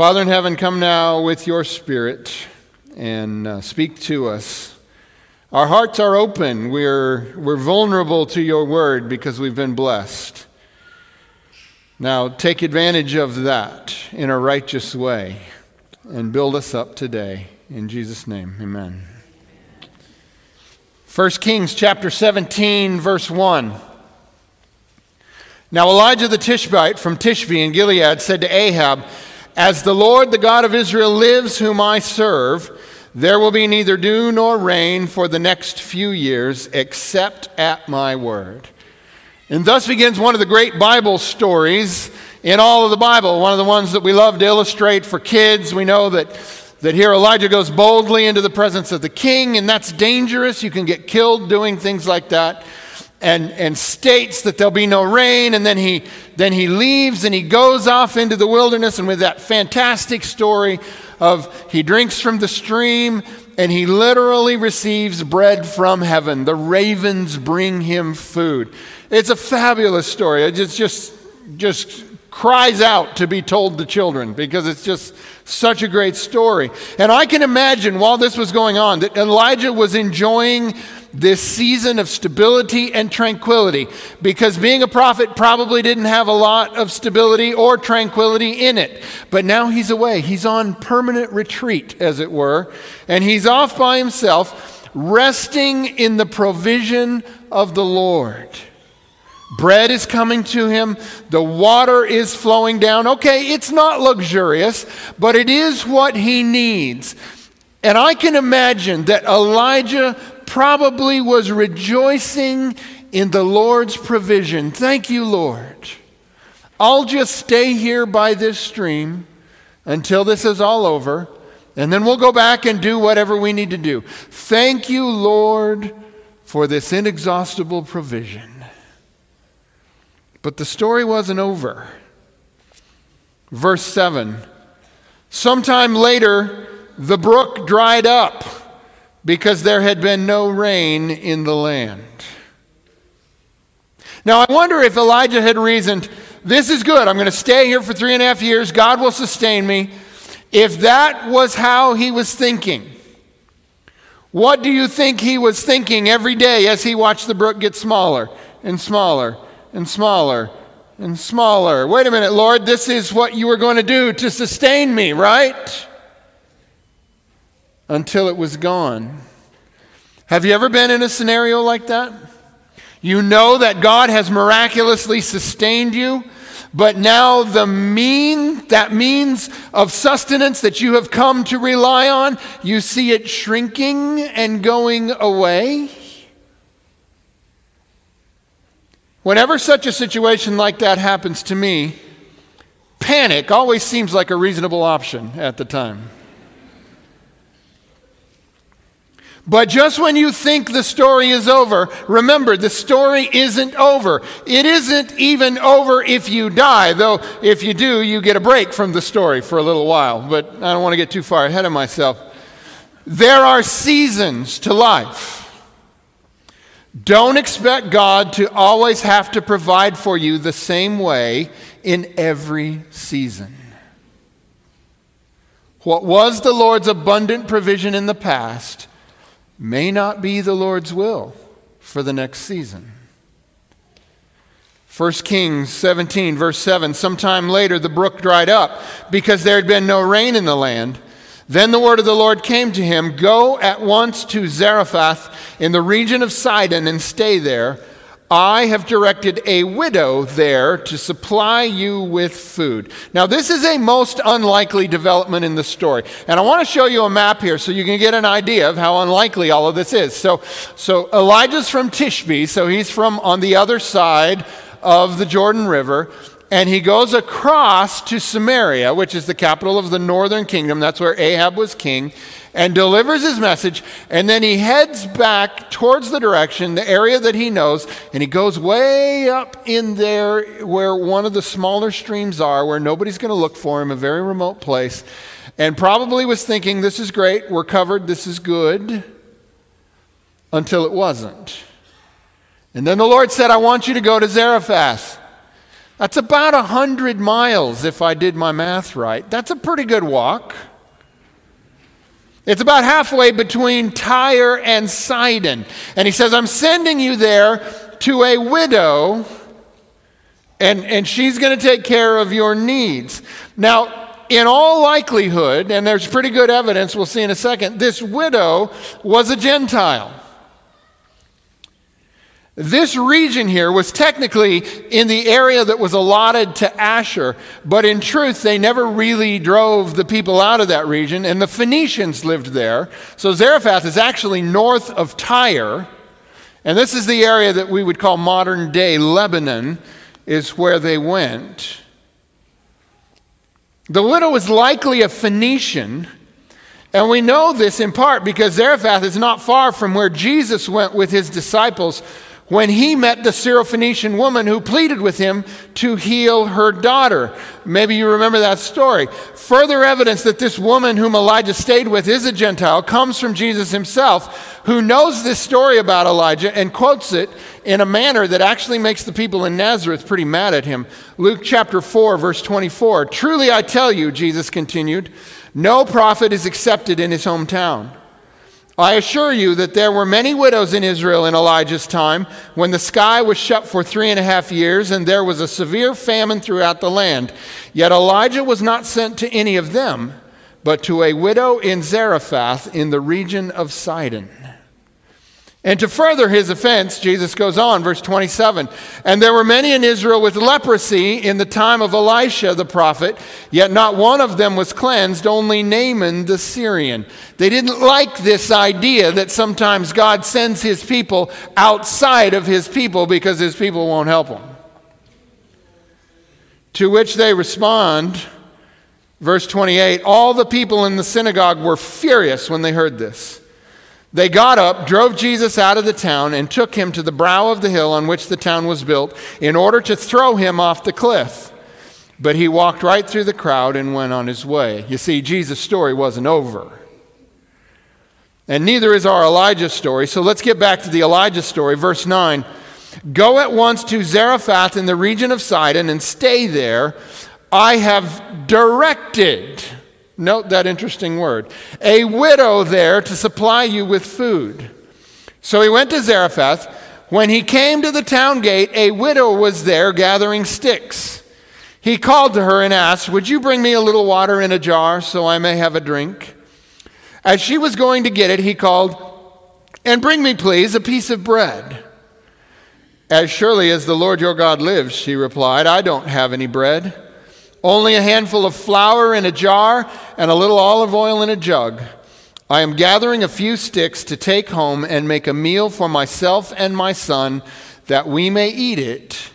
Father in heaven, come now with your Spirit and uh, speak to us. Our hearts are open. We're, we're vulnerable to your word because we've been blessed. Now, take advantage of that in a righteous way and build us up today. In Jesus' name, amen. 1 Kings chapter 17, verse 1. Now Elijah the Tishbite from Tishbe in Gilead said to Ahab, As the Lord, the God of Israel, lives, whom I serve, there will be neither dew nor rain for the next few years except at my word. And thus begins one of the great Bible stories in all of the Bible, one of the ones that we love to illustrate for kids. We know that, that here Elijah goes boldly into the presence of the king, and that's dangerous. You can get killed doing things like that. And, and states that there'll be no rain, and then he, then he leaves and he goes off into the wilderness, and with that fantastic story of he drinks from the stream and he literally receives bread from heaven. The ravens bring him food. It's a fabulous story. It just, just, just cries out to be told to children because it's just such a great story. And I can imagine while this was going on that Elijah was enjoying this season of stability and tranquility because being a prophet probably didn't have a lot of stability or tranquility in it. But now he's away. He's on permanent retreat, as it were, and he's off by himself, resting in the provision of the Lord. Bread is coming to him. The water is flowing down. Okay, it's not luxurious, but it is what he needs. And I can imagine that Elijah probably was rejoicing in the Lord's provision. Thank you, Lord. I'll just stay here by this stream until this is all over, and then we'll go back and do whatever we need to do. Thank you, Lord, for this inexhaustible provision. But the story wasn't over. Verse 7 Sometime later, the brook dried up because there had been no rain in the land. Now, I wonder if Elijah had reasoned, This is good. I'm going to stay here for three and a half years. God will sustain me. If that was how he was thinking, what do you think he was thinking every day as he watched the brook get smaller and smaller and smaller and smaller? Wait a minute, Lord, this is what you were going to do to sustain me, right? Until it was gone. Have you ever been in a scenario like that? You know that God has miraculously sustained you, but now the mean, that means of sustenance that you have come to rely on, you see it shrinking and going away. Whenever such a situation like that happens to me, panic always seems like a reasonable option at the time. But just when you think the story is over, remember the story isn't over. It isn't even over if you die, though if you do, you get a break from the story for a little while. But I don't want to get too far ahead of myself. There are seasons to life. Don't expect God to always have to provide for you the same way in every season. What was the Lord's abundant provision in the past may not be the Lord's will for the next season. 1 Kings 17, verse 7 Sometime later, the brook dried up because there had been no rain in the land. Then the word of the Lord came to him Go at once to Zarephath in the region of Sidon and stay there. I have directed a widow there to supply you with food. Now, this is a most unlikely development in the story. And I want to show you a map here so you can get an idea of how unlikely all of this is. So, so Elijah's from Tishbe, so he's from on the other side of the Jordan River. And he goes across to Samaria, which is the capital of the northern kingdom. That's where Ahab was king, and delivers his message. And then he heads back towards the direction, the area that he knows, and he goes way up in there where one of the smaller streams are, where nobody's going to look for him, a very remote place. And probably was thinking, this is great, we're covered, this is good, until it wasn't. And then the Lord said, I want you to go to Zarephath. That's about 100 miles if I did my math right. That's a pretty good walk. It's about halfway between Tyre and Sidon. And he says, I'm sending you there to a widow, and, and she's going to take care of your needs. Now, in all likelihood, and there's pretty good evidence, we'll see in a second, this widow was a Gentile. This region here was technically in the area that was allotted to Asher, but in truth, they never really drove the people out of that region, and the Phoenicians lived there. So Zarephath is actually north of Tyre, and this is the area that we would call modern day Lebanon, is where they went. The widow was likely a Phoenician. And we know this in part because Zarephath is not far from where Jesus went with his disciples when he met the Syrophoenician woman who pleaded with him to heal her daughter. Maybe you remember that story. Further evidence that this woman whom Elijah stayed with is a Gentile comes from Jesus himself, who knows this story about Elijah and quotes it in a manner that actually makes the people in Nazareth pretty mad at him. Luke chapter 4, verse 24. Truly I tell you, Jesus continued, no prophet is accepted in his hometown. I assure you that there were many widows in Israel in Elijah's time when the sky was shut for three and a half years and there was a severe famine throughout the land. Yet Elijah was not sent to any of them, but to a widow in Zarephath in the region of Sidon. And to further his offense, Jesus goes on, verse 27 And there were many in Israel with leprosy in the time of Elisha the prophet, yet not one of them was cleansed, only Naaman the Syrian. They didn't like this idea that sometimes God sends his people outside of his people because his people won't help them. To which they respond, verse 28 All the people in the synagogue were furious when they heard this. They got up, drove Jesus out of the town, and took him to the brow of the hill on which the town was built in order to throw him off the cliff. But he walked right through the crowd and went on his way. You see, Jesus' story wasn't over. And neither is our Elijah story. So let's get back to the Elijah story. Verse 9 Go at once to Zarephath in the region of Sidon and stay there. I have directed Note that interesting word. A widow there to supply you with food. So he went to Zarephath. When he came to the town gate, a widow was there gathering sticks. He called to her and asked, Would you bring me a little water in a jar so I may have a drink? As she was going to get it, he called, And bring me, please, a piece of bread. As surely as the Lord your God lives, she replied, I don't have any bread only a handful of flour in a jar and a little olive oil in a jug. I am gathering a few sticks to take home and make a meal for myself and my son that we may eat it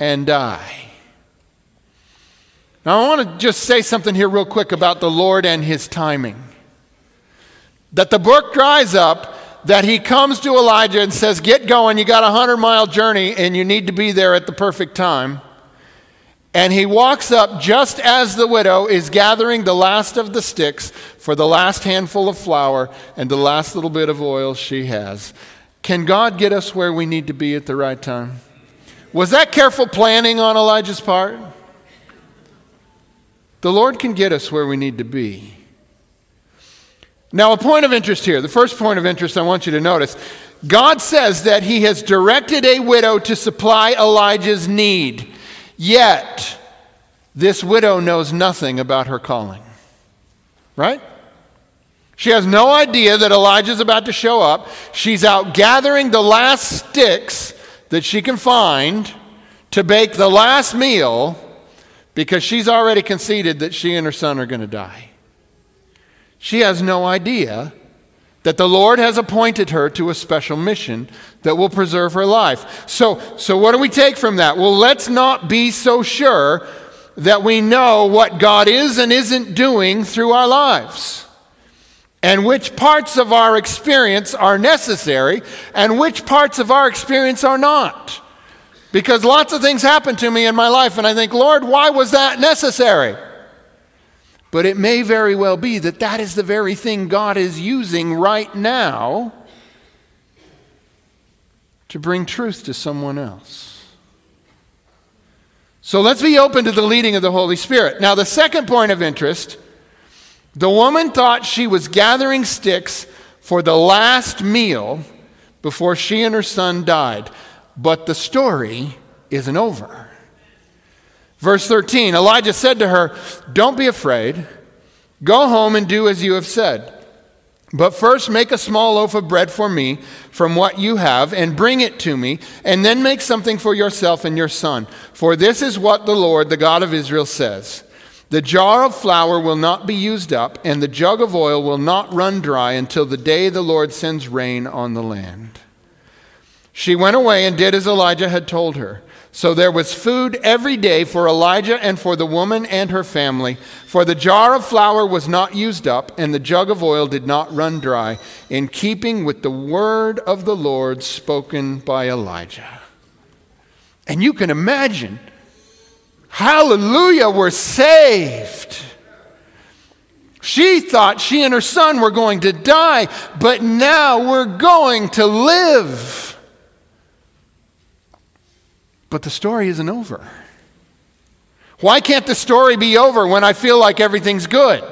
and die. Now, I want to just say something here, real quick, about the Lord and his timing. That the brook dries up, that he comes to Elijah and says, Get going, you got a hundred mile journey, and you need to be there at the perfect time. And he walks up just as the widow is gathering the last of the sticks for the last handful of flour and the last little bit of oil she has. Can God get us where we need to be at the right time? Was that careful planning on Elijah's part? The Lord can get us where we need to be. Now, a point of interest here, the first point of interest I want you to notice God says that He has directed a widow to supply Elijah's need. Yet, this widow knows nothing about her calling. Right? She has no idea that Elijah's about to show up. She's out gathering the last sticks that she can find to bake the last meal because she's already conceded that she and her son are going to die. She has no idea that the Lord has appointed her to a special mission that will preserve her life. So, so what do we take from that? Well, let's not be so sure that we know what God is and isn't doing through our lives, and which parts of our experience are necessary, and which parts of our experience are not. Because lots of things happen to me in my life, and I think, Lord, why was that necessary? But it may very well be that that is the very thing God is using right now to bring truth to someone else. So let's be open to the leading of the Holy Spirit. Now, the second point of interest the woman thought she was gathering sticks for the last meal before she and her son died. But the story isn't over. Verse 13 Elijah said to her, Don't be afraid. Go home and do as you have said. But first, make a small loaf of bread for me from what you have, and bring it to me, and then make something for yourself and your son. For this is what the Lord, the God of Israel, says The jar of flour will not be used up, and the jug of oil will not run dry until the day the Lord sends rain on the land. She went away and did as Elijah had told her. So there was food every day for Elijah and for the woman and her family, for the jar of flour was not used up, and the jug of oil did not run dry, in keeping with the word of the Lord spoken by Elijah. And you can imagine, hallelujah, we're saved. She thought she and her son were going to die, but now we're going to live. But the story isn't over. Why can't the story be over when I feel like everything's good?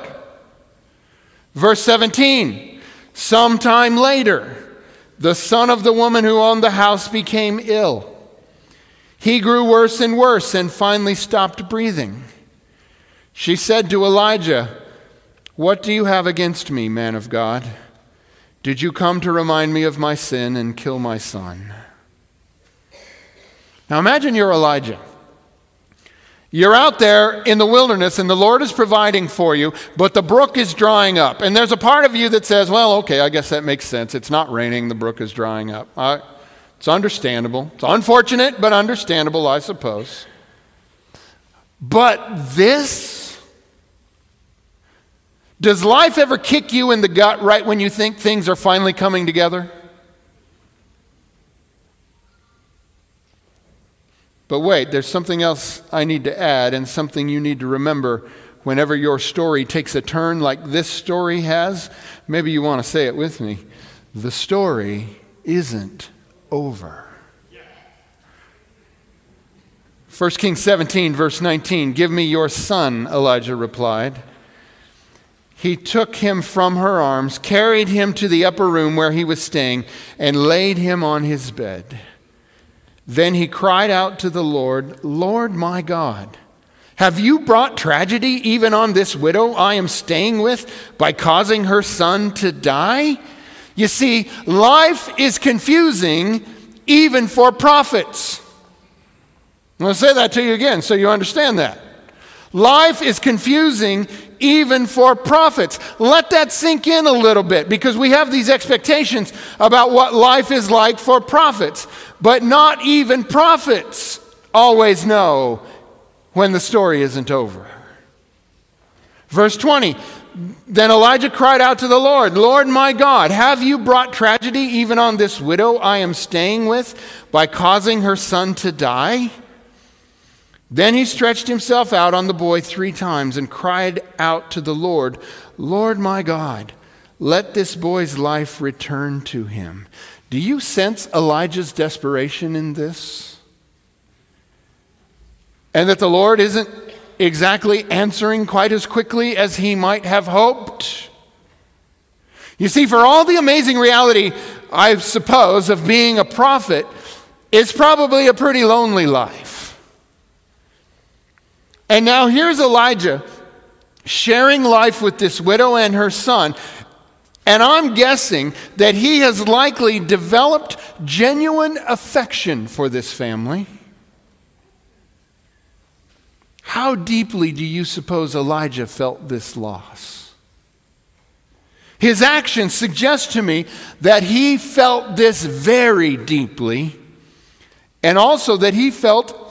Verse 17 Sometime later, the son of the woman who owned the house became ill. He grew worse and worse and finally stopped breathing. She said to Elijah, What do you have against me, man of God? Did you come to remind me of my sin and kill my son? Now imagine you're Elijah. You're out there in the wilderness and the Lord is providing for you, but the brook is drying up. And there's a part of you that says, well, okay, I guess that makes sense. It's not raining, the brook is drying up. It's understandable. It's unfortunate, but understandable, I suppose. But this, does life ever kick you in the gut right when you think things are finally coming together? But wait, there's something else I need to add and something you need to remember whenever your story takes a turn like this story has. Maybe you want to say it with me. The story isn't over. 1 Kings 17, verse 19 Give me your son, Elijah replied. He took him from her arms, carried him to the upper room where he was staying, and laid him on his bed. Then he cried out to the Lord, Lord my God, have you brought tragedy even on this widow I am staying with by causing her son to die? You see, life is confusing even for prophets. I'm going to say that to you again so you understand that. Life is confusing even for prophets. Let that sink in a little bit because we have these expectations about what life is like for prophets. But not even prophets always know when the story isn't over. Verse 20 Then Elijah cried out to the Lord, Lord my God, have you brought tragedy even on this widow I am staying with by causing her son to die? Then he stretched himself out on the boy three times and cried out to the Lord, Lord my God, let this boy's life return to him. Do you sense Elijah's desperation in this? And that the Lord isn't exactly answering quite as quickly as he might have hoped? You see, for all the amazing reality, I suppose, of being a prophet, it's probably a pretty lonely life. And now here's Elijah sharing life with this widow and her son. And I'm guessing that he has likely developed genuine affection for this family. How deeply do you suppose Elijah felt this loss? His actions suggest to me that he felt this very deeply, and also that he felt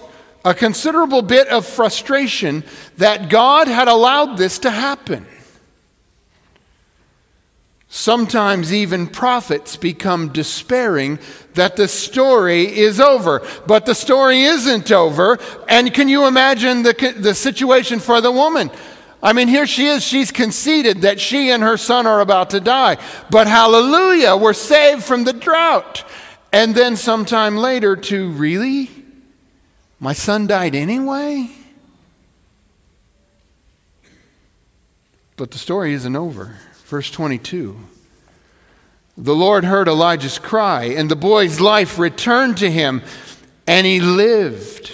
a considerable bit of frustration that God had allowed this to happen. Sometimes even prophets become despairing that the story is over. But the story isn't over. And can you imagine the, the situation for the woman? I mean, here she is. She's conceded that she and her son are about to die. But hallelujah, we're saved from the drought. And then sometime later, to really? My son died anyway? But the story isn't over. Verse 22. The Lord heard Elijah's cry, and the boy's life returned to him, and he lived.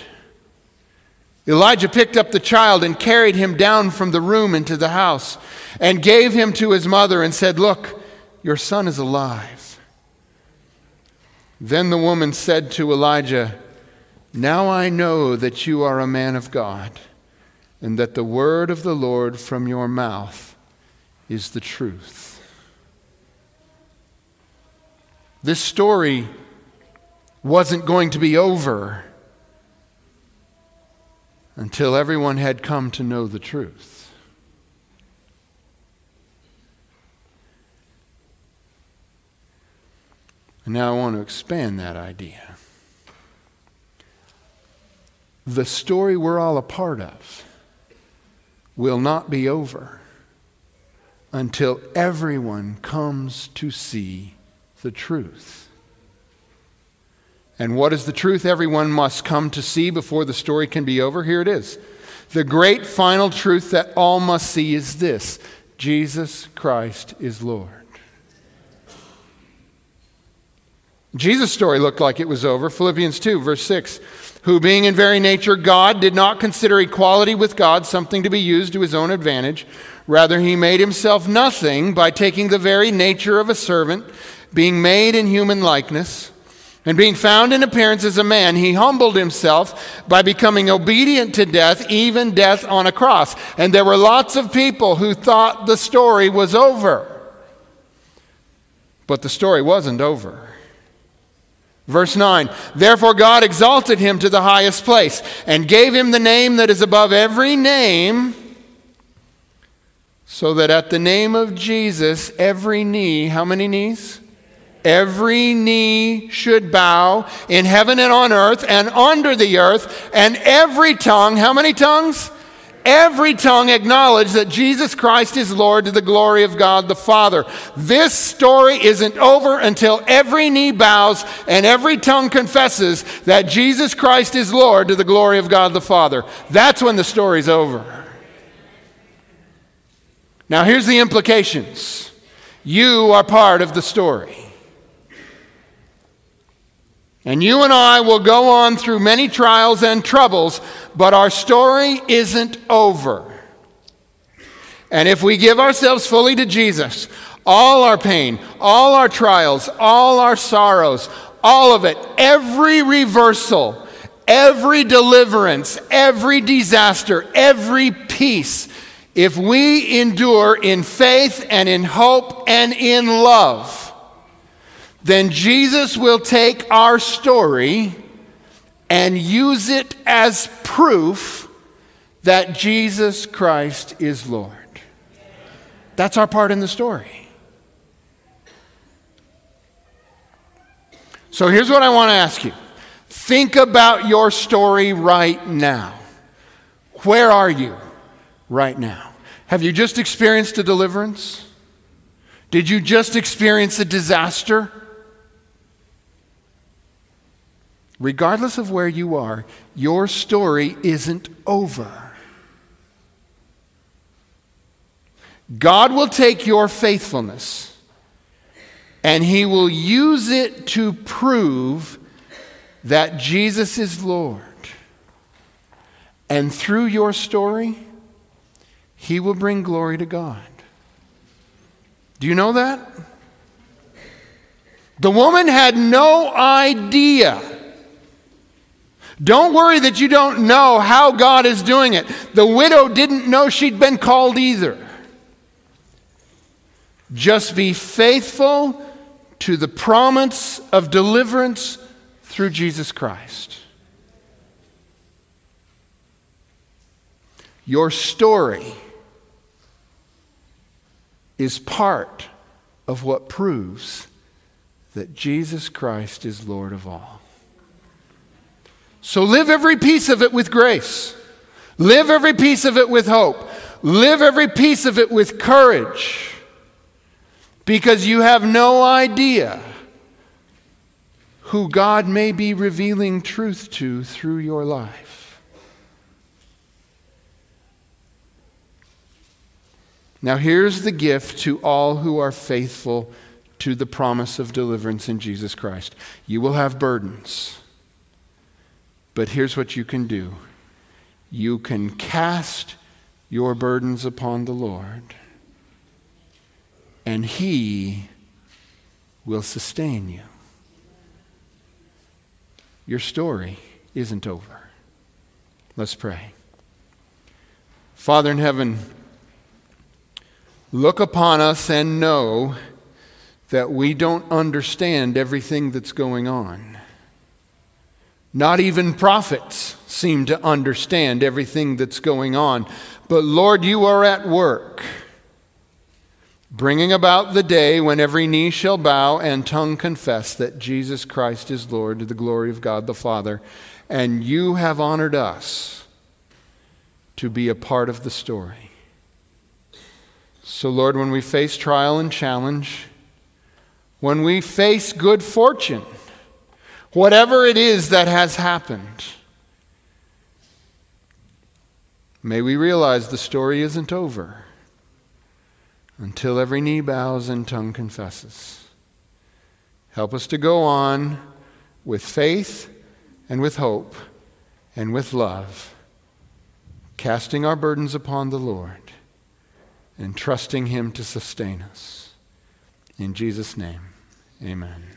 Elijah picked up the child and carried him down from the room into the house, and gave him to his mother, and said, Look, your son is alive. Then the woman said to Elijah, Now I know that you are a man of God, and that the word of the Lord from your mouth is the truth. This story wasn't going to be over until everyone had come to know the truth. And now I want to expand that idea. The story we're all a part of will not be over until everyone comes to see the truth. And what is the truth everyone must come to see before the story can be over? Here it is. The great final truth that all must see is this Jesus Christ is Lord. Jesus' story looked like it was over. Philippians 2, verse 6. Who, being in very nature God, did not consider equality with God something to be used to his own advantage. Rather, he made himself nothing by taking the very nature of a servant being made in human likeness, and being found in appearance as a man, he humbled himself by becoming obedient to death, even death on a cross. And there were lots of people who thought the story was over. But the story wasn't over. Verse 9 Therefore God exalted him to the highest place and gave him the name that is above every name so that at the name of Jesus, every knee, how many knees? Every knee should bow in heaven and on earth and under the earth, and every tongue, how many tongues? Every tongue acknowledge that Jesus Christ is Lord to the glory of God the Father. This story isn't over until every knee bows and every tongue confesses that Jesus Christ is Lord to the glory of God the Father. That's when the story's over. Now, here's the implications you are part of the story. And you and I will go on through many trials and troubles, but our story isn't over. And if we give ourselves fully to Jesus, all our pain, all our trials, all our sorrows, all of it, every reversal, every deliverance, every disaster, every peace, if we endure in faith and in hope and in love, then Jesus will take our story and use it as proof that Jesus Christ is Lord. That's our part in the story. So here's what I want to ask you think about your story right now. Where are you right now? Have you just experienced a deliverance? Did you just experience a disaster? Regardless of where you are, your story isn't over. God will take your faithfulness and He will use it to prove that Jesus is Lord. And through your story, He will bring glory to God. Do you know that? The woman had no idea don't worry that you don't know how God is doing it. The widow didn't know she'd been called either. Just be faithful to the promise of deliverance through Jesus Christ. Your story is part of what proves that Jesus Christ is Lord of all. So live every piece of it with grace. Live every piece of it with hope. Live every piece of it with courage. Because you have no idea who God may be revealing truth to through your life. Now, here's the gift to all who are faithful to the promise of deliverance in Jesus Christ. You will have burdens, but here's what you can do you can cast your burdens upon the Lord, and He will sustain you. Your story isn't over. Let's pray. Father in heaven, look upon us and know that we don't understand everything that's going on. Not even prophets seem to understand everything that's going on. But Lord, you are at work, bringing about the day when every knee shall bow and tongue confess that Jesus Christ is Lord to the glory of God the Father. And you have honored us to be a part of the story. So, Lord, when we face trial and challenge, when we face good fortune, whatever it is that has happened, may we realize the story isn't over until every knee bows and tongue confesses. Help us to go on with faith and with hope and with love, casting our burdens upon the Lord and trusting Him to sustain us. In Jesus' name, amen.